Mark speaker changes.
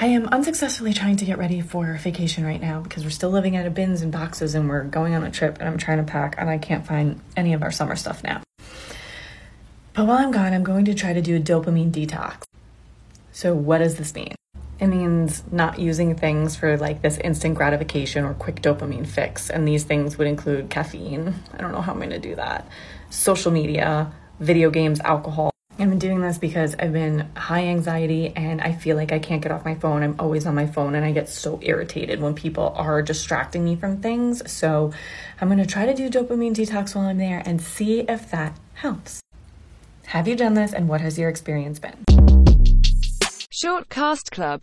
Speaker 1: I am unsuccessfully trying to get ready for vacation right now because we're still living out of bins and boxes and we're going on a trip and I'm trying to pack and I can't find any of our summer stuff now. But while I'm gone, I'm going to try to do a dopamine detox. So, what does this mean? It means not using things for like this instant gratification or quick dopamine fix. And these things would include caffeine. I don't know how I'm going to do that. Social media, video games, alcohol. I've been doing this because I've been high anxiety and I feel like I can't get off my phone. I'm always on my phone and I get so irritated when people are distracting me from things. So I'm going to try to do dopamine detox while I'm there and see if that helps. Have you done this and what has your experience been?
Speaker 2: Shortcast Club